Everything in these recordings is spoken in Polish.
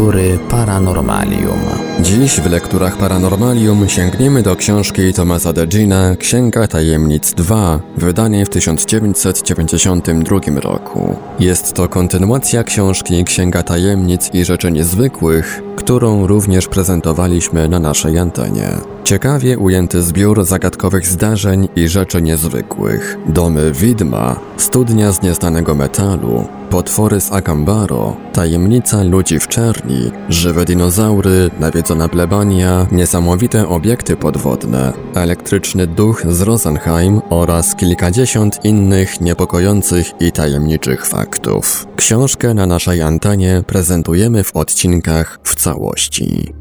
Lektury Paranormalium. Dziś w lekturach Paranormalium sięgniemy do książki Tomasa Degina Księga Tajemnic 2, wydanej w 1992 roku. Jest to kontynuacja książki Księga Tajemnic i Rzeczy Niezwykłych, którą również prezentowaliśmy na naszej antenie. Ciekawie ujęty zbiór zagadkowych zdarzeń i rzeczy niezwykłych. Domy widma, studnia z nieznanego metalu, potwory z Akambaro, tajemnica ludzi w czerni, żywe dinozaury, nawiedzona plebania, niesamowite obiekty podwodne, elektryczny duch z Rosenheim oraz kilkadziesiąt innych niepokojących i tajemniczych faktów. Książkę na naszej antenie prezentujemy w odcinkach w całości.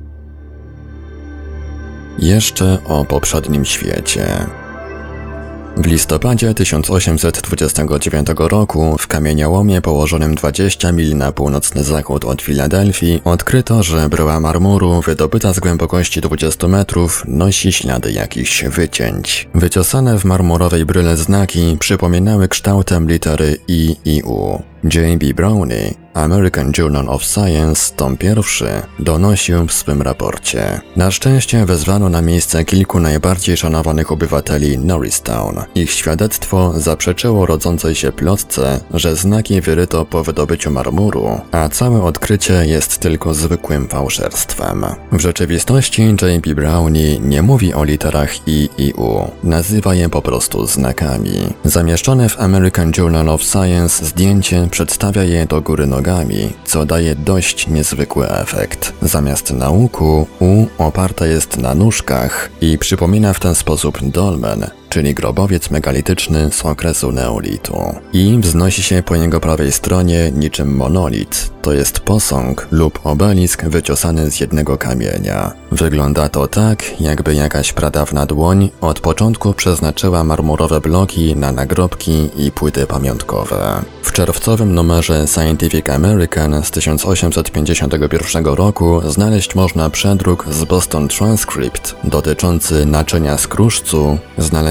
Jeszcze o poprzednim świecie. W listopadzie 1829 roku w kamieniołomie położonym 20 mil na północny zachód od Filadelfii odkryto, że bryła marmuru wydobyta z głębokości 20 metrów nosi ślady jakichś wycięć. Wyciosane w marmurowej bryle znaki przypominały kształtem litery I i U. J.B. Brownie, American Journal of Science, tom pierwszy, donosił w swym raporcie. Na szczęście wezwano na miejsce kilku najbardziej szanowanych obywateli Norristown. Ich świadectwo zaprzeczyło rodzącej się plotce, że znaki wyryto po wydobyciu marmuru, a całe odkrycie jest tylko zwykłym fałszerstwem. W rzeczywistości J.B. Brownie nie mówi o literach I i U, nazywa je po prostu znakami. Zamieszczone w American Journal of Science zdjęcie przedstawia je do góry nogami, co daje dość niezwykły efekt. Zamiast nauku, U oparte jest na nóżkach i przypomina w ten sposób dolmen, czyli grobowiec megalityczny z okresu neolitu. I wznosi się po jego prawej stronie niczym monolit, to jest posąg lub obelisk wyciosany z jednego kamienia. Wygląda to tak, jakby jakaś pradawna dłoń od początku przeznaczyła marmurowe bloki na nagrobki i płyty pamiątkowe. W czerwcowym numerze Scientific American z 1851 roku znaleźć można przedruk z Boston Transcript dotyczący naczynia skruszcu,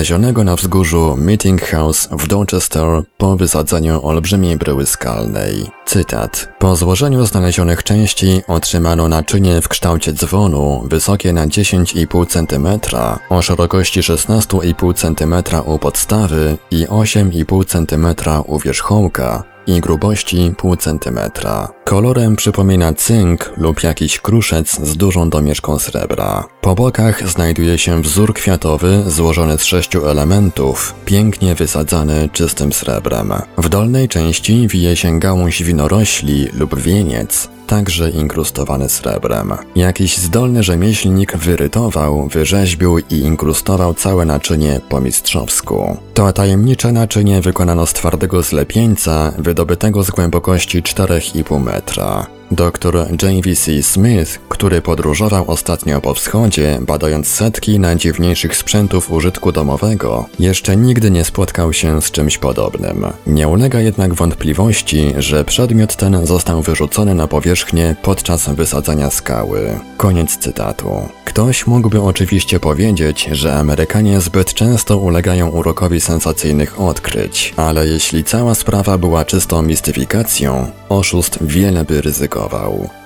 znalezionego na wzgórzu Meeting House w Dorchester po wysadzeniu olbrzymiej bryły skalnej. Cytat. Po złożeniu znalezionych części otrzymano naczynie w kształcie dzwonu wysokie na 10,5 cm, o szerokości 16,5 cm u podstawy i 8,5 cm u wierzchołka, i grubości pół centymetra. Kolorem przypomina cynk lub jakiś kruszec z dużą domieszką srebra. Po bokach znajduje się wzór kwiatowy złożony z sześciu elementów, pięknie wysadzany czystym srebrem. W dolnej części wije się gałąź winorośli lub wieniec, także inkrustowany srebrem. Jakiś zdolny rzemieślnik wyrytował, wyrzeźbił i inkrustował całe naczynie po mistrzowsku. To tajemnicze naczynie wykonano z twardego zlepieńca, wydobytego z głębokości 4,5 metra metra. Dr J.V.C. Smith, który podróżował ostatnio po wschodzie, badając setki najdziwniejszych sprzętów użytku domowego, jeszcze nigdy nie spotkał się z czymś podobnym. Nie ulega jednak wątpliwości, że przedmiot ten został wyrzucony na powierzchnię podczas wysadzania skały. Koniec cytatu. Ktoś mógłby oczywiście powiedzieć, że Amerykanie zbyt często ulegają urokowi sensacyjnych odkryć, ale jeśli cała sprawa była czystą mistyfikacją, oszust wiele by ryzykował.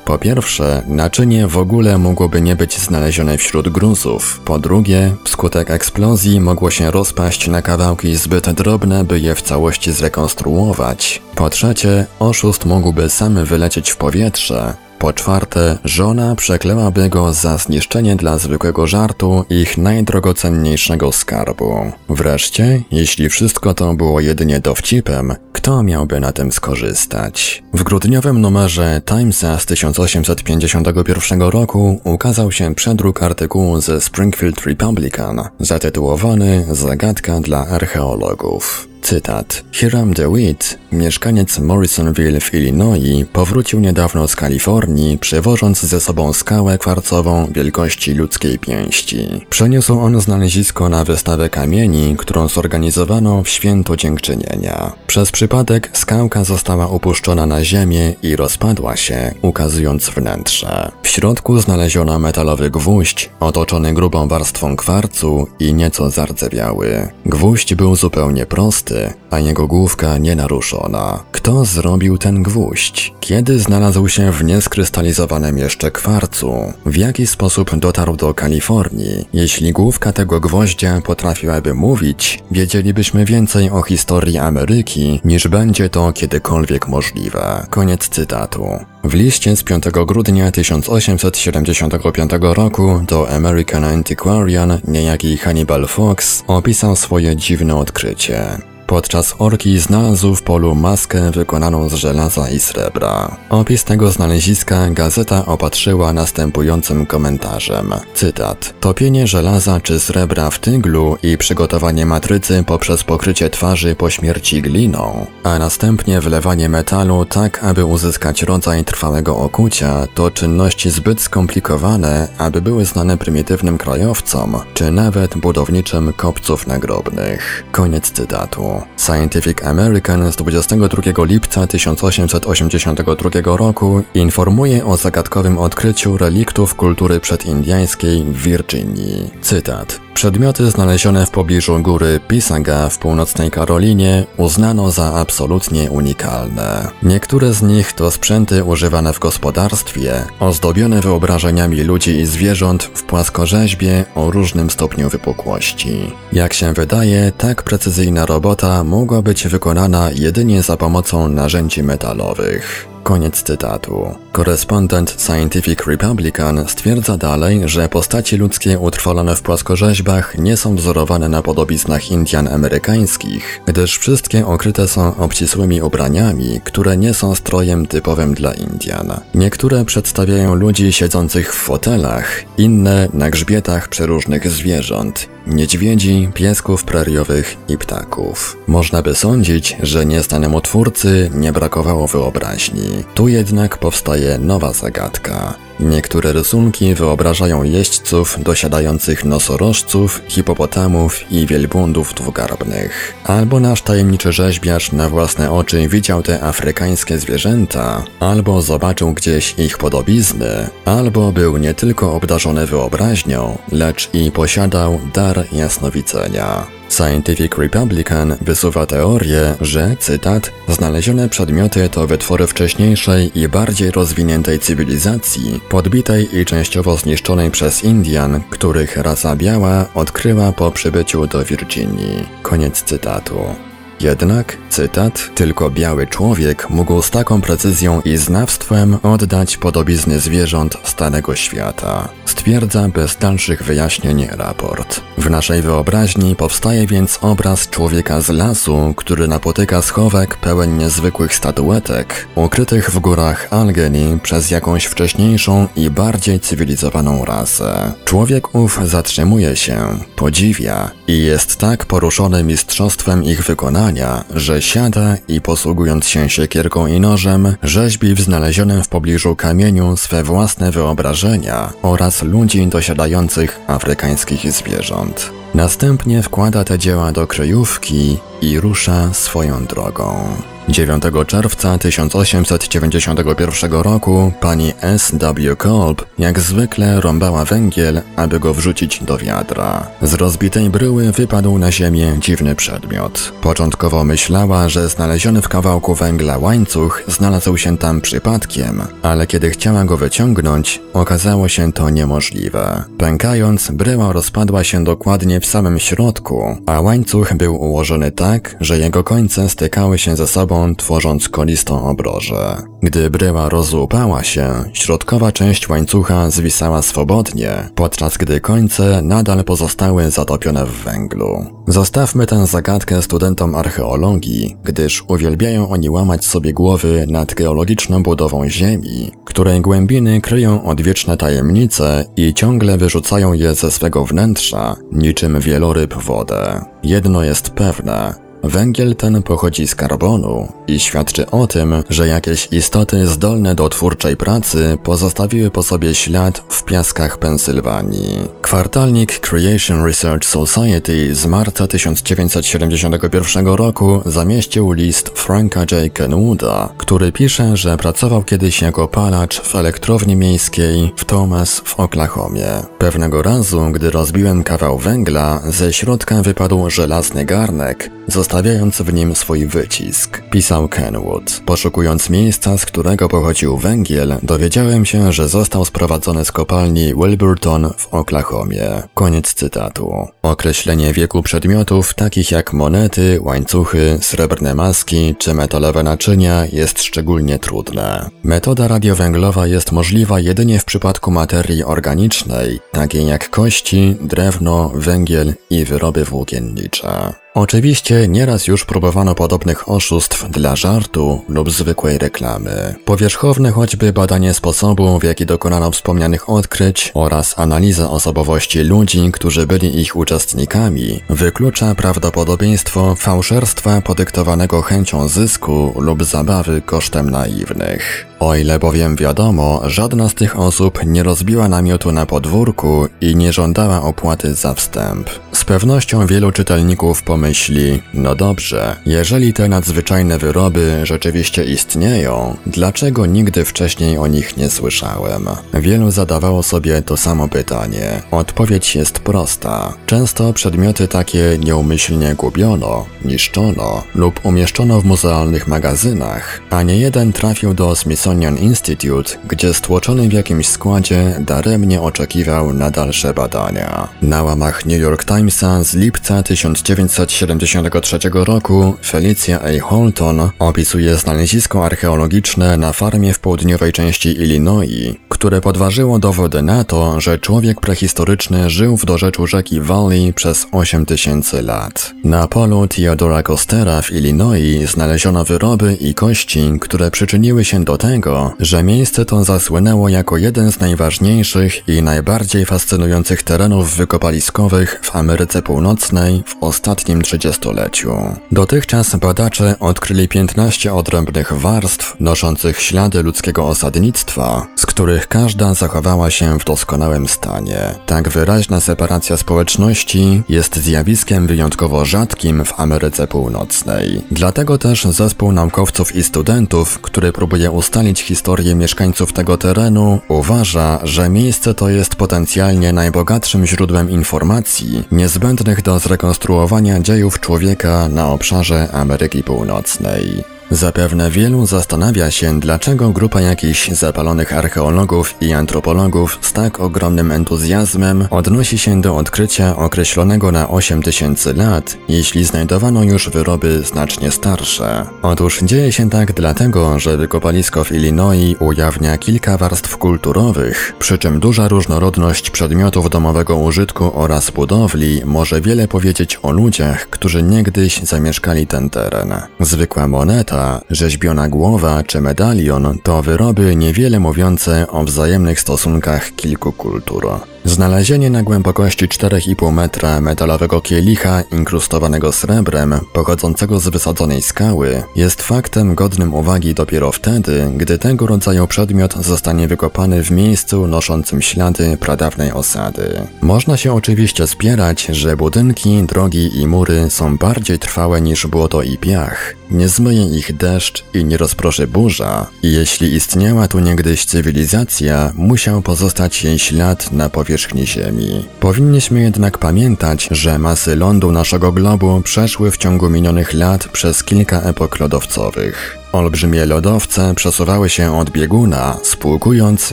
Po pierwsze, naczynie w ogóle mogłoby nie być znalezione wśród gruzów. Po drugie, wskutek eksplozji mogło się rozpaść na kawałki zbyt drobne, by je w całości zrekonstruować. Po trzecie, oszust mógłby sam wylecieć w powietrze, po czwarte, żona przeklełaby go za zniszczenie dla zwykłego żartu ich najdrogocenniejszego skarbu. Wreszcie, jeśli wszystko to było jedynie dowcipem, kto miałby na tym skorzystać? W grudniowym numerze Timesa z 1851 roku ukazał się przedruk artykułu ze Springfield Republican zatytułowany Zagadka dla archeologów. Cytat. Hiram DeWitt, mieszkaniec Morrisonville w Illinois, powrócił niedawno z Kalifornii, przywożąc ze sobą skałę kwarcową wielkości ludzkiej pięści. Przeniósł on znalezisko na wystawę kamieni, którą zorganizowano w święto dziękczynienia. Przez przypadek skałka została upuszczona na ziemię i rozpadła się, ukazując wnętrze. W środku znaleziono metalowy gwóźdź, otoczony grubą warstwą kwarcu i nieco zardzewiały. Gwóźdź był zupełnie prosty, a jego główka nienaruszona. Kto zrobił ten gwóźdź? Kiedy znalazł się w nieskrystalizowanym jeszcze kwarcu? W jaki sposób dotarł do Kalifornii? Jeśli główka tego gwoździa potrafiłaby mówić, wiedzielibyśmy więcej o historii Ameryki, niż będzie to kiedykolwiek możliwe. Koniec cytatu. W liście z 5 grudnia 1875 roku do American Antiquarian niejaki Hannibal Fox opisał swoje dziwne odkrycie. Podczas orki znalazł w polu maskę wykonaną z żelaza i srebra. Opis tego znaleziska gazeta opatrzyła następującym komentarzem. Cytat. Topienie żelaza czy srebra w tyglu i przygotowanie matrycy poprzez pokrycie twarzy po śmierci gliną, a następnie wlewanie metalu tak, aby uzyskać rodzaj trwałego okucia, to czynności zbyt skomplikowane, aby były znane prymitywnym krajowcom, czy nawet budowniczym kopców nagrobnych. Koniec cytatu. Scientific American z 22 lipca 1882 roku informuje o zagadkowym odkryciu reliktów kultury przedindiańskiej w Virginii. Cytat. Przedmioty znalezione w pobliżu góry Pisaga w północnej Karolinie uznano za absolutnie unikalne. Niektóre z nich to sprzęty używane w gospodarstwie, ozdobione wyobrażeniami ludzi i zwierząt w płaskorzeźbie o różnym stopniu wypukłości. Jak się wydaje, tak precyzyjna robota mogła być wykonana jedynie za pomocą narzędzi metalowych. Koniec cytatu. Korespondent Scientific Republican stwierdza dalej, że postaci ludzkie utrwalone w płaskorzeźbach nie są wzorowane na podobiznach Indian amerykańskich, gdyż wszystkie okryte są obcisłymi ubraniami, które nie są strojem typowym dla Indian. Niektóre przedstawiają ludzi siedzących w fotelach, inne na grzbietach przeróżnych zwierząt, niedźwiedzi, piesków preriowych i ptaków. Można by sądzić, że nieznanemu twórcy nie brakowało wyobraźni. Tu jednak powstaje nowa zagadka. Niektóre rysunki wyobrażają jeźdźców dosiadających nosorożców, hipopotamów i wielbłądów dwugarbnych. Albo nasz tajemniczy rzeźbiarz na własne oczy widział te afrykańskie zwierzęta, albo zobaczył gdzieś ich podobizny, albo był nie tylko obdarzony wyobraźnią, lecz i posiadał dar jasnowidzenia. Scientific Republican wysuwa teorię, że, cytat, znalezione przedmioty to wytwory wcześniejszej i bardziej rozwiniętej cywilizacji, podbitej i częściowo zniszczonej przez Indian, których rasa biała odkryła po przybyciu do Virginii. Koniec cytatu. Jednak, cytat, tylko biały człowiek mógł z taką precyzją i znawstwem oddać podobizny zwierząt Starego Świata, stwierdza bez dalszych wyjaśnień raport. W naszej wyobraźni powstaje więc obraz człowieka z lasu, który napotyka schowek pełen niezwykłych statuetek, ukrytych w górach Algeni przez jakąś wcześniejszą i bardziej cywilizowaną rasę. Człowiek ów zatrzymuje się, podziwia i jest tak poruszony mistrzostwem ich wykonania, że siada i posługując się siekierką i nożem, rzeźbi w znalezionym w pobliżu kamieniu swe własne wyobrażenia oraz ludzi dosiadających afrykańskich zwierząt. Następnie wkłada te dzieła do kryjówki i rusza swoją drogą. 9 czerwca 1891 roku pani S. W. Kolb jak zwykle rąbała węgiel, aby go wrzucić do wiadra. Z rozbitej bryły wypadł na ziemię dziwny przedmiot. Początkowo myślała, że znaleziony w kawałku węgla łańcuch znalazł się tam przypadkiem, ale kiedy chciała go wyciągnąć, okazało się to niemożliwe. Pękając, bryła rozpadła się dokładnie w samym środku, a łańcuch był ułożony tak, że jego końce stykały się ze sobą tworząc kolistą obrożę. Gdy bryła rozłupała się, środkowa część łańcucha zwisała swobodnie, podczas gdy końce nadal pozostały zatopione w węglu. Zostawmy tę zagadkę studentom archeologii, gdyż uwielbiają oni łamać sobie głowy nad geologiczną budową Ziemi, której głębiny kryją odwieczne tajemnice i ciągle wyrzucają je ze swego wnętrza, niczym wieloryb wodę. Jedno jest pewne, Węgiel ten pochodzi z karbonu i świadczy o tym, że jakieś istoty zdolne do twórczej pracy pozostawiły po sobie ślad w piaskach Pensylwanii. Kwartalnik Creation Research Society z marca 1971 roku zamieścił list Franka J. Kenwooda, który pisze, że pracował kiedyś jako palacz w elektrowni miejskiej w Thomas w Oklahomie. Pewnego razu, gdy rozbiłem kawał węgla, ze środka wypadł żelazny garnek, został zostawiając w nim swój wycisk, pisał Kenwood. Poszukując miejsca, z którego pochodził węgiel, dowiedziałem się, że został sprowadzony z kopalni Wilburton w Oklahomie. Koniec cytatu. Określenie wieku przedmiotów, takich jak monety, łańcuchy, srebrne maski czy metalowe naczynia, jest szczególnie trudne. Metoda radiowęglowa jest możliwa jedynie w przypadku materii organicznej, takiej jak kości, drewno, węgiel i wyroby włókiennicze. Oczywiście nieraz już próbowano podobnych oszustw dla żartu lub zwykłej reklamy. Powierzchowne choćby badanie sposobu, w jaki dokonano wspomnianych odkryć oraz analiza osobowości ludzi, którzy byli ich uczestnikami, wyklucza prawdopodobieństwo fałszerstwa podyktowanego chęcią zysku lub zabawy kosztem naiwnych. O ile bowiem wiadomo, żadna z tych osób nie rozbiła namiotu na podwórku i nie żądała opłaty za wstęp. Z pewnością wielu czytelników pomyśli, no dobrze, jeżeli te nadzwyczajne wyroby rzeczywiście istnieją, dlaczego nigdy wcześniej o nich nie słyszałem? Wielu zadawało sobie to samo pytanie. Odpowiedź jest prosta. Często przedmioty takie nieumyślnie gubiono, niszczono lub umieszczono w muzealnych magazynach, a nie jeden trafił do Smithsonian Institute, gdzie stłoczony w jakimś składzie daremnie oczekiwał na dalsze badania. Na łamach New York Timesa z lipca 1973 roku Felicia A. Holton opisuje znalezisko archeologiczne na farmie w południowej części Illinois, które podważyło dowody na to, że człowiek prehistoryczny żył w dorzeczu rzeki Valley przez 8000 lat. Na polu Theodora Costera w Illinois znaleziono wyroby i kości, które przyczyniły się do tego, że miejsce to zasłynęło jako jeden z najważniejszych i najbardziej fascynujących terenów wykopaliskowych w Ameryce Północnej w ostatnim trzydziestoleciu. Dotychczas badacze odkryli 15 odrębnych warstw noszących ślady ludzkiego osadnictwa, z których każda zachowała się w doskonałym stanie. Tak wyraźna separacja społeczności jest zjawiskiem wyjątkowo rzadkim w Ameryce Północnej. Dlatego też zespół naukowców i studentów, który próbuje ustalić historię mieszkańców tego terenu, uważa, że miejsce to jest potencjalnie najbogatszym źródłem informacji niezbędnych do zrekonstruowania dziejów człowieka na obszarze Ameryki Północnej. Zapewne wielu zastanawia się, dlaczego grupa jakichś zapalonych archeologów i antropologów z tak ogromnym entuzjazmem odnosi się do odkrycia określonego na 8000 lat, jeśli znajdowano już wyroby znacznie starsze. Otóż dzieje się tak dlatego, że wykopalisko w Illinois ujawnia kilka warstw kulturowych, przy czym duża różnorodność przedmiotów domowego użytku oraz budowli może wiele powiedzieć o ludziach, którzy niegdyś zamieszkali ten teren. Zwykła moneta rzeźbiona głowa czy medalion to wyroby niewiele mówiące o wzajemnych stosunkach kilku kultur. Znalezienie na głębokości 4,5 metra metalowego kielicha inkrustowanego srebrem, pochodzącego z wysadzonej skały, jest faktem godnym uwagi dopiero wtedy, gdy tego rodzaju przedmiot zostanie wykopany w miejscu noszącym ślady pradawnej osady. Można się oczywiście spierać, że budynki, drogi i mury są bardziej trwałe niż błoto i piach. Nie zmyje ich deszcz i nie rozproszy burza. I jeśli istniała tu niegdyś cywilizacja, musiał pozostać jej ślad na powierzchni powierzchni Ziemi. Powinniśmy jednak pamiętać, że masy lądu naszego globu przeszły w ciągu minionych lat przez kilka epok lodowcowych. Olbrzymie lodowce przesuwały się od bieguna, spłukując,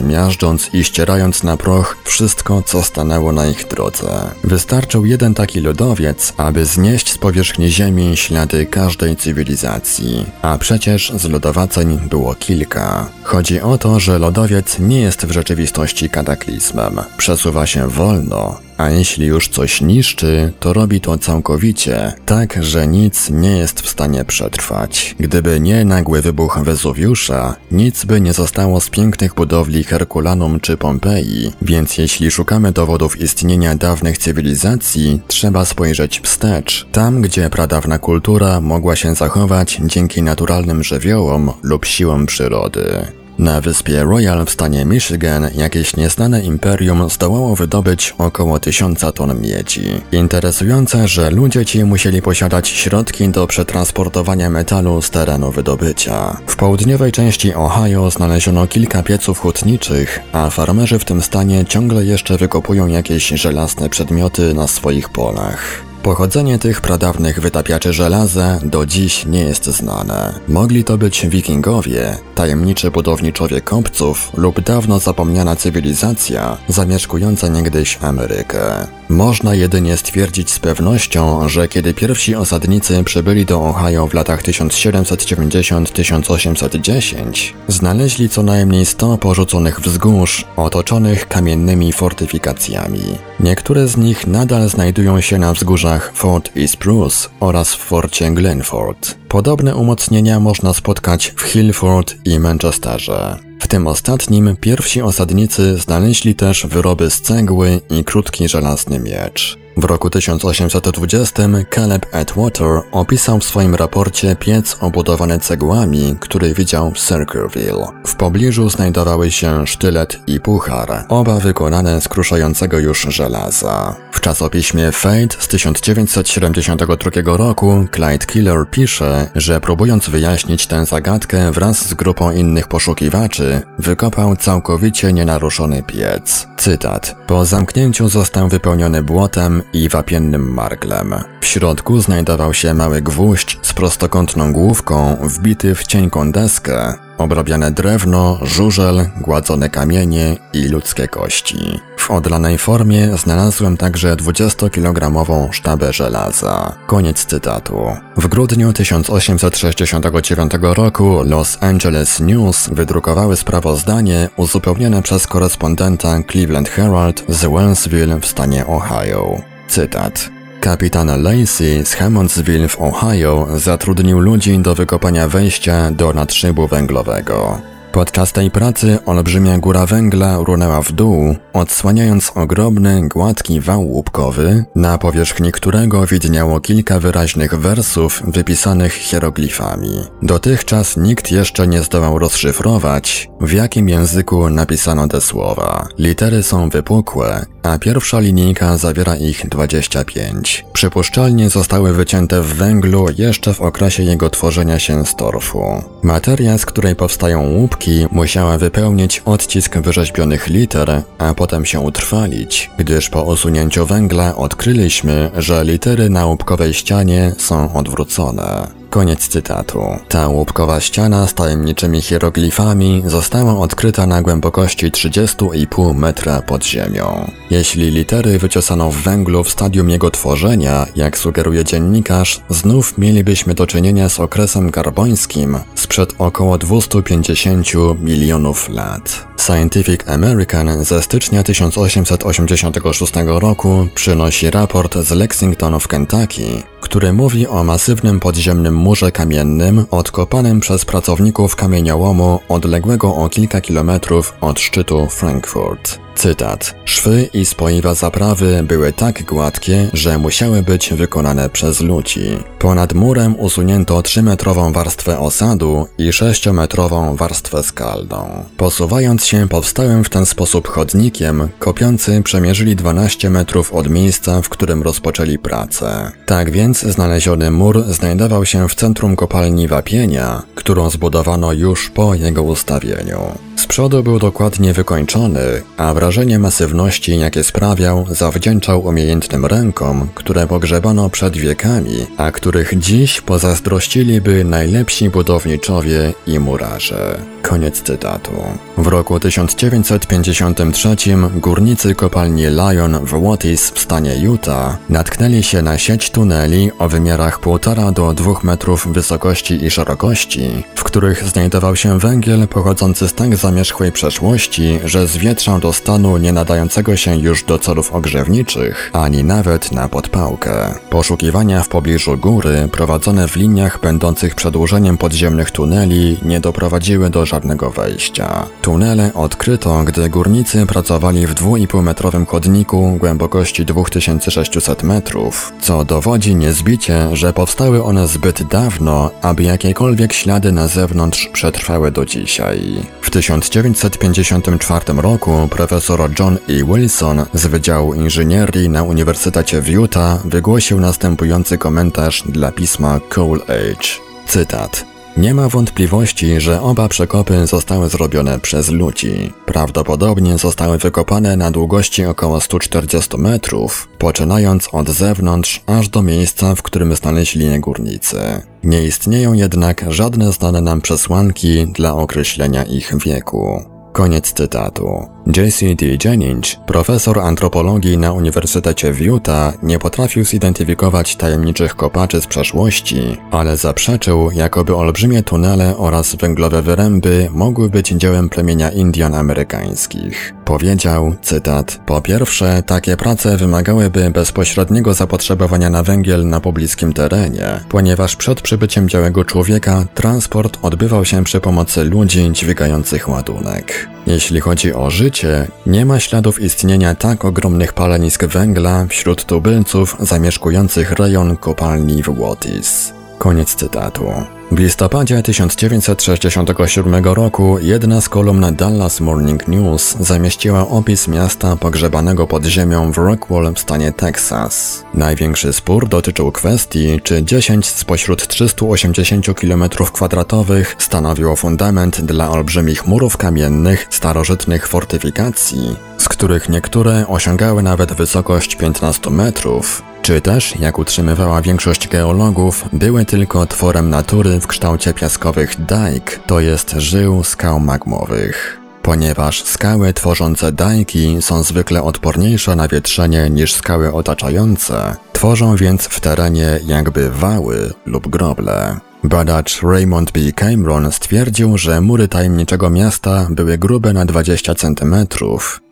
miażdżąc i ścierając na proch wszystko, co stanęło na ich drodze. Wystarczył jeden taki lodowiec, aby znieść z powierzchni Ziemi ślady każdej cywilizacji. A przecież z lodowaceń było kilka. Chodzi o to, że lodowiec nie jest w rzeczywistości kataklizmem. Przesuwa się wolno, a jeśli już coś niszczy, to robi to całkowicie, tak że nic nie jest w stanie przetrwać. Gdyby nie nagły wybuch Wezuwiusza, nic by nie zostało z pięknych budowli Herkulanum czy Pompeji, więc jeśli szukamy dowodów istnienia dawnych cywilizacji, trzeba spojrzeć wstecz, tam gdzie pradawna kultura mogła się zachować dzięki naturalnym żywiołom lub siłom przyrody. Na wyspie Royal w stanie Michigan jakieś nieznane imperium zdołało wydobyć około tysiąca ton miedzi. Interesujące, że ludzie ci musieli posiadać środki do przetransportowania metalu z terenu wydobycia. W południowej części Ohio znaleziono kilka pieców hutniczych, a farmerzy w tym stanie ciągle jeszcze wykopują jakieś żelazne przedmioty na swoich polach. Pochodzenie tych pradawnych wytapiaczy żelaza do dziś nie jest znane. Mogli to być wikingowie, tajemniczy budowniczowie kopców lub dawno zapomniana cywilizacja zamieszkująca niegdyś Amerykę. Można jedynie stwierdzić z pewnością, że kiedy pierwsi osadnicy przybyli do Ohio w latach 1790-1810, znaleźli co najmniej 100 porzuconych wzgórz otoczonych kamiennymi fortyfikacjami. Niektóre z nich nadal znajdują się na wzgórzach Fort i Spruce oraz w forcie Glenford. Podobne umocnienia można spotkać w Hillford i Manchesterze. W tym ostatnim pierwsi osadnicy znaleźli też wyroby z cegły i krótki żelazny miecz. W roku 1820 Caleb Atwater opisał w swoim raporcie piec obudowany cegłami, który widział w Circleville. W pobliżu znajdowały się sztylet i puchar, oba wykonane z kruszającego już żelaza. W czasopiśmie Fate z 1972 roku Clyde Killer pisze, że próbując wyjaśnić tę zagadkę wraz z grupą innych poszukiwaczy, wykopał całkowicie nienaruszony piec. Cytat. Po zamknięciu został wypełniony błotem i wapiennym marglem. W środku znajdował się mały gwóźdź z prostokątną główką wbity w cienką deskę, obrabiane drewno, żużel, gładzone kamienie i ludzkie kości. W odlanej formie znalazłem także 20-kilogramową sztabę żelaza. Koniec cytatu. W grudniu 1869 roku Los Angeles News wydrukowały sprawozdanie uzupełnione przez korespondenta Cleveland Herald z Wellsville w stanie Ohio. Cytat. Kapitan Lacey z Hammondsville w Ohio zatrudnił ludzi do wykopania wejścia do nadszybu węglowego. Podczas tej pracy olbrzymia góra węgla runęła w dół, odsłaniając ogromny, gładki wał łupkowy, na powierzchni którego widniało kilka wyraźnych wersów wypisanych hieroglifami. Dotychczas nikt jeszcze nie zdołał rozszyfrować, w jakim języku napisano te słowa. Litery są wypukłe, a pierwsza linijka zawiera ich 25. Przypuszczalnie zostały wycięte w węglu jeszcze w okresie jego tworzenia się z torfu. Materia, z której powstają łupki, musiała wypełnić odcisk wyrzeźbionych liter, a potem się utrwalić, gdyż po usunięciu węgla odkryliśmy, że litery na łupkowej ścianie są odwrócone. Koniec cytatu. Ta łupkowa ściana z tajemniczymi hieroglifami została odkryta na głębokości 30,5 metra pod ziemią. Jeśli litery wyciosano w węglu w stadium jego tworzenia, jak sugeruje dziennikarz, znów mielibyśmy do czynienia z okresem garbońskim sprzed około 250 milionów lat. Scientific American ze stycznia 1886 roku przynosi raport z Lexington w Kentucky, który mówi o masywnym podziemnym murze kamiennym odkopanym przez pracowników kamieniołomu odległego o kilka kilometrów od szczytu Frankfurt. Cytat. Szwy i spoiwa zaprawy były tak gładkie, że musiały być wykonane przez ludzi. Ponad murem usunięto 3-metrową warstwę osadu i 6-metrową warstwę skalną. Posuwając się powstałym w ten sposób chodnikiem, kopiący przemierzyli 12 metrów od miejsca, w którym rozpoczęli pracę. Tak więc znaleziony mur znajdował się w centrum kopalni wapienia, którą zbudowano już po jego ustawieniu. Z przodu był dokładnie wykończony, a wrażenie masywności, jakie sprawiał, zawdzięczał umiejętnym rękom, które pogrzebano przed wiekami, a których dziś pozazdrościliby najlepsi budowniczowie i murarze. Koniec cytatu. W roku 1953 górnicy kopalni Lion w Wattis w stanie Utah natknęli się na sieć tuneli o wymiarach 1,5 do 2 metrów wysokości i szerokości, w których znajdował się węgiel pochodzący z tak zamierzchłej przeszłości, że zwietrzał do stanu nie nadającego się już do celów ogrzewniczych, ani nawet na podpałkę. Poszukiwania w pobliżu góry, prowadzone w liniach będących przedłużeniem podziemnych tuneli, nie doprowadziły do żadnego wejścia. Tunele odkryto, gdy górnicy pracowali w 2,5-metrowym chodniku głębokości 2600 metrów, co dowodzi niezbicie, że powstały one zbyt dawno, aby jakiekolwiek ślady na zewnątrz przetrwały do dzisiaj. W 1954 roku profesor John E. Wilson z Wydziału Inżynierii na Uniwersytecie w Utah wygłosił następujący komentarz dla pisma Coal Age. Cytat. Nie ma wątpliwości, że oba przekopy zostały zrobione przez ludzi. Prawdopodobnie zostały wykopane na długości około 140 metrów, poczynając od zewnątrz aż do miejsca, w którym znaleźli je górnicy. Nie istnieją jednak żadne znane nam przesłanki dla określenia ich wieku. Koniec cytatu. J.C.D. Jennings, profesor antropologii na Uniwersytecie w Utah, nie potrafił zidentyfikować tajemniczych kopaczy z przeszłości, ale zaprzeczył, jakoby olbrzymie tunele oraz węglowe wyręby mogły być dziełem plemienia Indian amerykańskich. Powiedział, cytat, po pierwsze, takie prace wymagałyby bezpośredniego zapotrzebowania na węgiel na pobliskim terenie, ponieważ przed przybyciem białego człowieka transport odbywał się przy pomocy ludzi dźwigających ładunek. Jeśli chodzi o życie, nie ma śladów istnienia tak ogromnych palenisk węgla wśród tubylców zamieszkujących rejon kopalni w Łotis. Koniec cytatu. W listopadzie 1967 roku jedna z kolumn Dallas Morning News zamieściła opis miasta pogrzebanego pod ziemią w Rockwall w stanie Texas. Największy spór dotyczył kwestii, czy 10 spośród 380 km2 stanowiło fundament dla olbrzymich murów kamiennych starożytnych fortyfikacji, z których niektóre osiągały nawet wysokość 15 metrów, czy też, jak utrzymywała większość geologów, były tylko tworem natury w kształcie piaskowych dajk, to jest żył skał magmowych. Ponieważ skały tworzące dajki są zwykle odporniejsze na wietrzenie niż skały otaczające, tworzą więc w terenie jakby wały lub groble. Badacz Raymond B. Cameron stwierdził, że mury tajemniczego miasta były grube na 20 cm,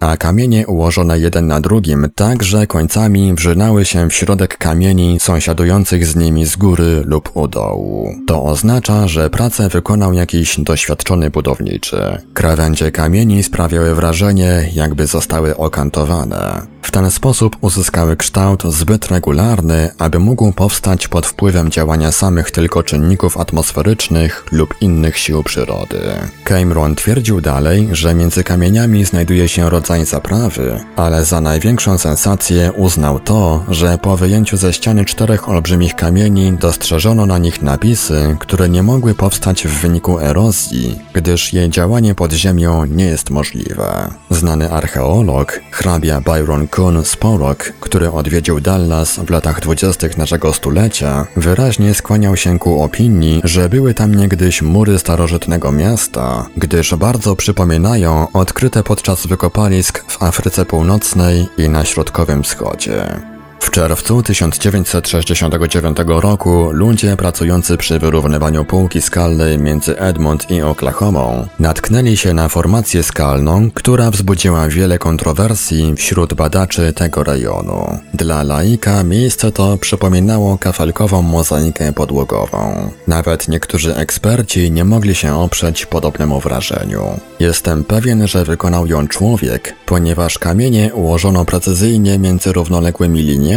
a kamienie ułożone jeden na drugim tak, że końcami wrzynały się w środek kamieni sąsiadujących z nimi z góry lub u dołu. To oznacza, że pracę wykonał jakiś doświadczony budowniczy. Krawędzie kamieni sprawiały wrażenie, jakby zostały okantowane. W ten sposób uzyskały kształt zbyt regularny, aby mógł powstać pod wpływem działania samych tylko czynników atmosferycznych lub innych sił przyrody. Cameron twierdził dalej, że między kamieniami znajduje się rodzaj zaprawy, ale za największą sensację uznał to, że po wyjęciu ze ściany czterech olbrzymich kamieni dostrzeżono na nich napisy, które nie mogły powstać w wyniku erozji, gdyż jej działanie pod ziemią nie jest możliwe. Znany archeolog, hrabia Byron Kun Sporok, który odwiedził Dallas w latach dwudziestych naszego stulecia, wyraźnie skłaniał się ku opinii, że były tam niegdyś mury starożytnego miasta, gdyż bardzo przypominają odkryte podczas wykopalisk w Afryce Północnej i na Środkowym Wschodzie. W czerwcu 1969 roku ludzie pracujący przy wyrównywaniu półki skalnej między Edmond i Oklahomą natknęli się na formację skalną, która wzbudziła wiele kontrowersji wśród badaczy tego rejonu. Dla laika miejsce to przypominało kafelkową mozaikę podłogową. Nawet niektórzy eksperci nie mogli się oprzeć podobnemu wrażeniu. Jestem pewien, że wykonał ją człowiek, ponieważ kamienie ułożono precyzyjnie między równoległymi liniami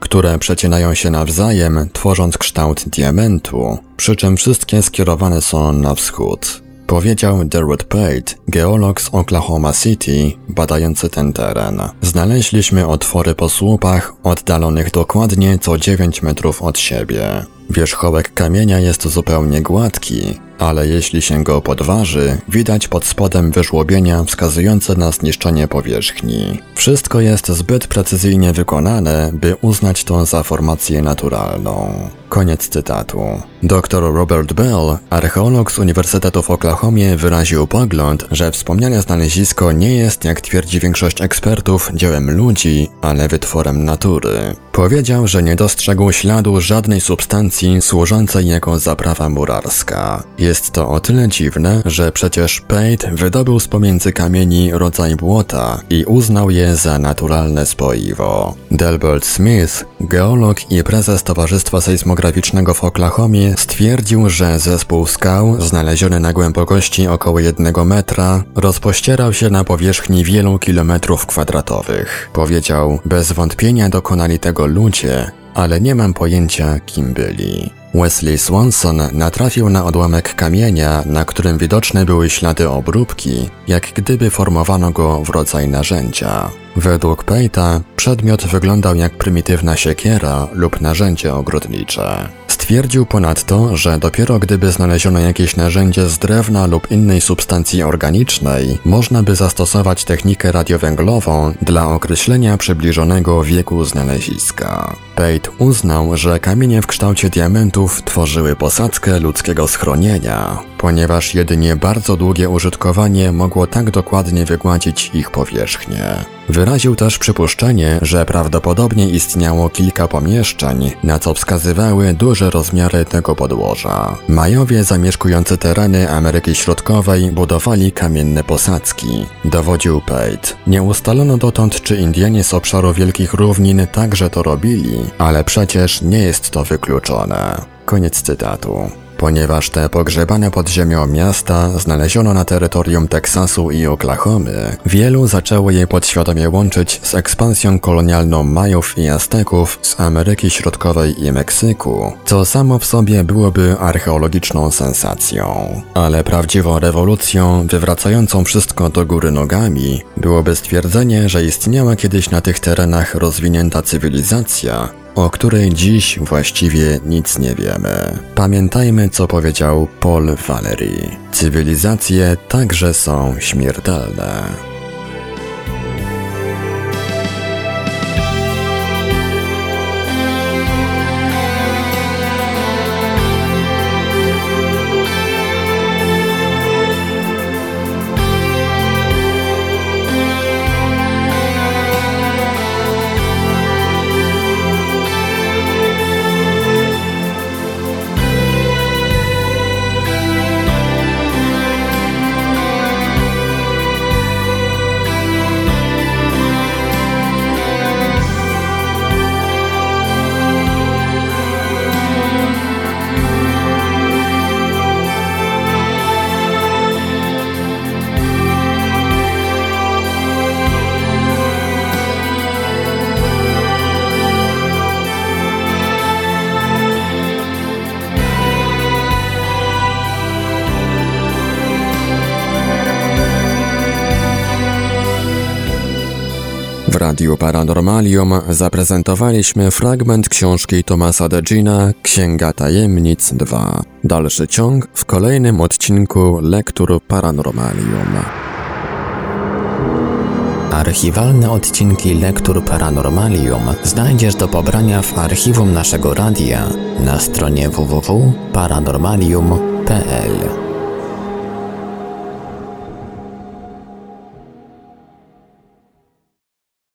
które przecinają się nawzajem, tworząc kształt diamentu, przy czym wszystkie skierowane są na wschód. Powiedział Derwood Pate, geolog z Oklahoma City, badający ten teren. Znaleźliśmy otwory po słupach, oddalonych dokładnie co 9 metrów od siebie. Wierzchołek kamienia jest zupełnie gładki, ale jeśli się go podważy, widać pod spodem wyżłobienia wskazujące na zniszczenie powierzchni. Wszystko jest zbyt precyzyjnie wykonane, by uznać to za formację naturalną. Koniec cytatu. Dr Robert Bell, archeolog z Uniwersytetu w Oklahomie, wyraził pogląd, że wspomniane znalezisko nie jest, jak twierdzi większość ekspertów, dziełem ludzi, ale wytworem natury. Powiedział, że nie dostrzegł śladu żadnej substancji służącej jako zaprawa murarska. Jest to o tyle dziwne, że przecież Pate wydobył z pomiędzy kamieni rodzaj błota i uznał je za naturalne spoiwo. Delbert Smith, geolog i prezes Towarzystwa Sejsmograficznego w Oklahomie, stwierdził, że zespół skał, znaleziony na głębokości około jednego metra, rozpościerał się na powierzchni wielu kilometrów kwadratowych. Powiedział, bez wątpienia dokonali tego ludzie, ale nie mam pojęcia, kim byli. Wesley Swanson natrafił na odłamek kamienia, na którym widoczne były ślady obróbki, jak gdyby formowano go w rodzaj narzędzia. Według Pejta przedmiot wyglądał jak prymitywna siekiera lub narzędzie ogrodnicze Twierdził ponadto, że dopiero gdyby znaleziono jakieś narzędzie z drewna lub innej substancji organicznej, można by zastosować technikę radiowęglową dla określenia przybliżonego wieku znaleziska. Pate uznał, że kamienie w kształcie diamentów tworzyły posadzkę ludzkiego schronienia, ponieważ jedynie bardzo długie użytkowanie mogło tak dokładnie wygładzić ich powierzchnię. Wyraził też przypuszczenie, że prawdopodobnie istniało kilka pomieszczeń, na co wskazywały duże rozmiary tego podłoża. Majowie zamieszkujący tereny Ameryki Środkowej budowali kamienne posadzki. Dowodził Pate. Nie ustalono dotąd, czy Indianie z obszaru Wielkich Równin także to robili, ale przecież nie jest to wykluczone. Koniec cytatu ponieważ te pogrzebane pod ziemią miasta znaleziono na terytorium Teksasu i Oklahomy, wielu zaczęło je podświadomie łączyć z ekspansją kolonialną Majów i Azteków z Ameryki Środkowej i Meksyku, co samo w sobie byłoby archeologiczną sensacją. Ale prawdziwą rewolucją, wywracającą wszystko do góry nogami, byłoby stwierdzenie, że istniała kiedyś na tych terenach rozwinięta cywilizacja, o której dziś właściwie nic nie wiemy. Pamiętajmy, co powiedział Paul Valery. Cywilizacje także są śmiertelne. Radiu Paranormalium zaprezentowaliśmy fragment książki Tomasa Degina Księga Tajemnic 2. Dalszy ciąg w kolejnym odcinku Lektur Paranormalium. Archiwalne odcinki Lektur Paranormalium znajdziesz do pobrania w archiwum naszego radia na stronie www.paranormalium.pl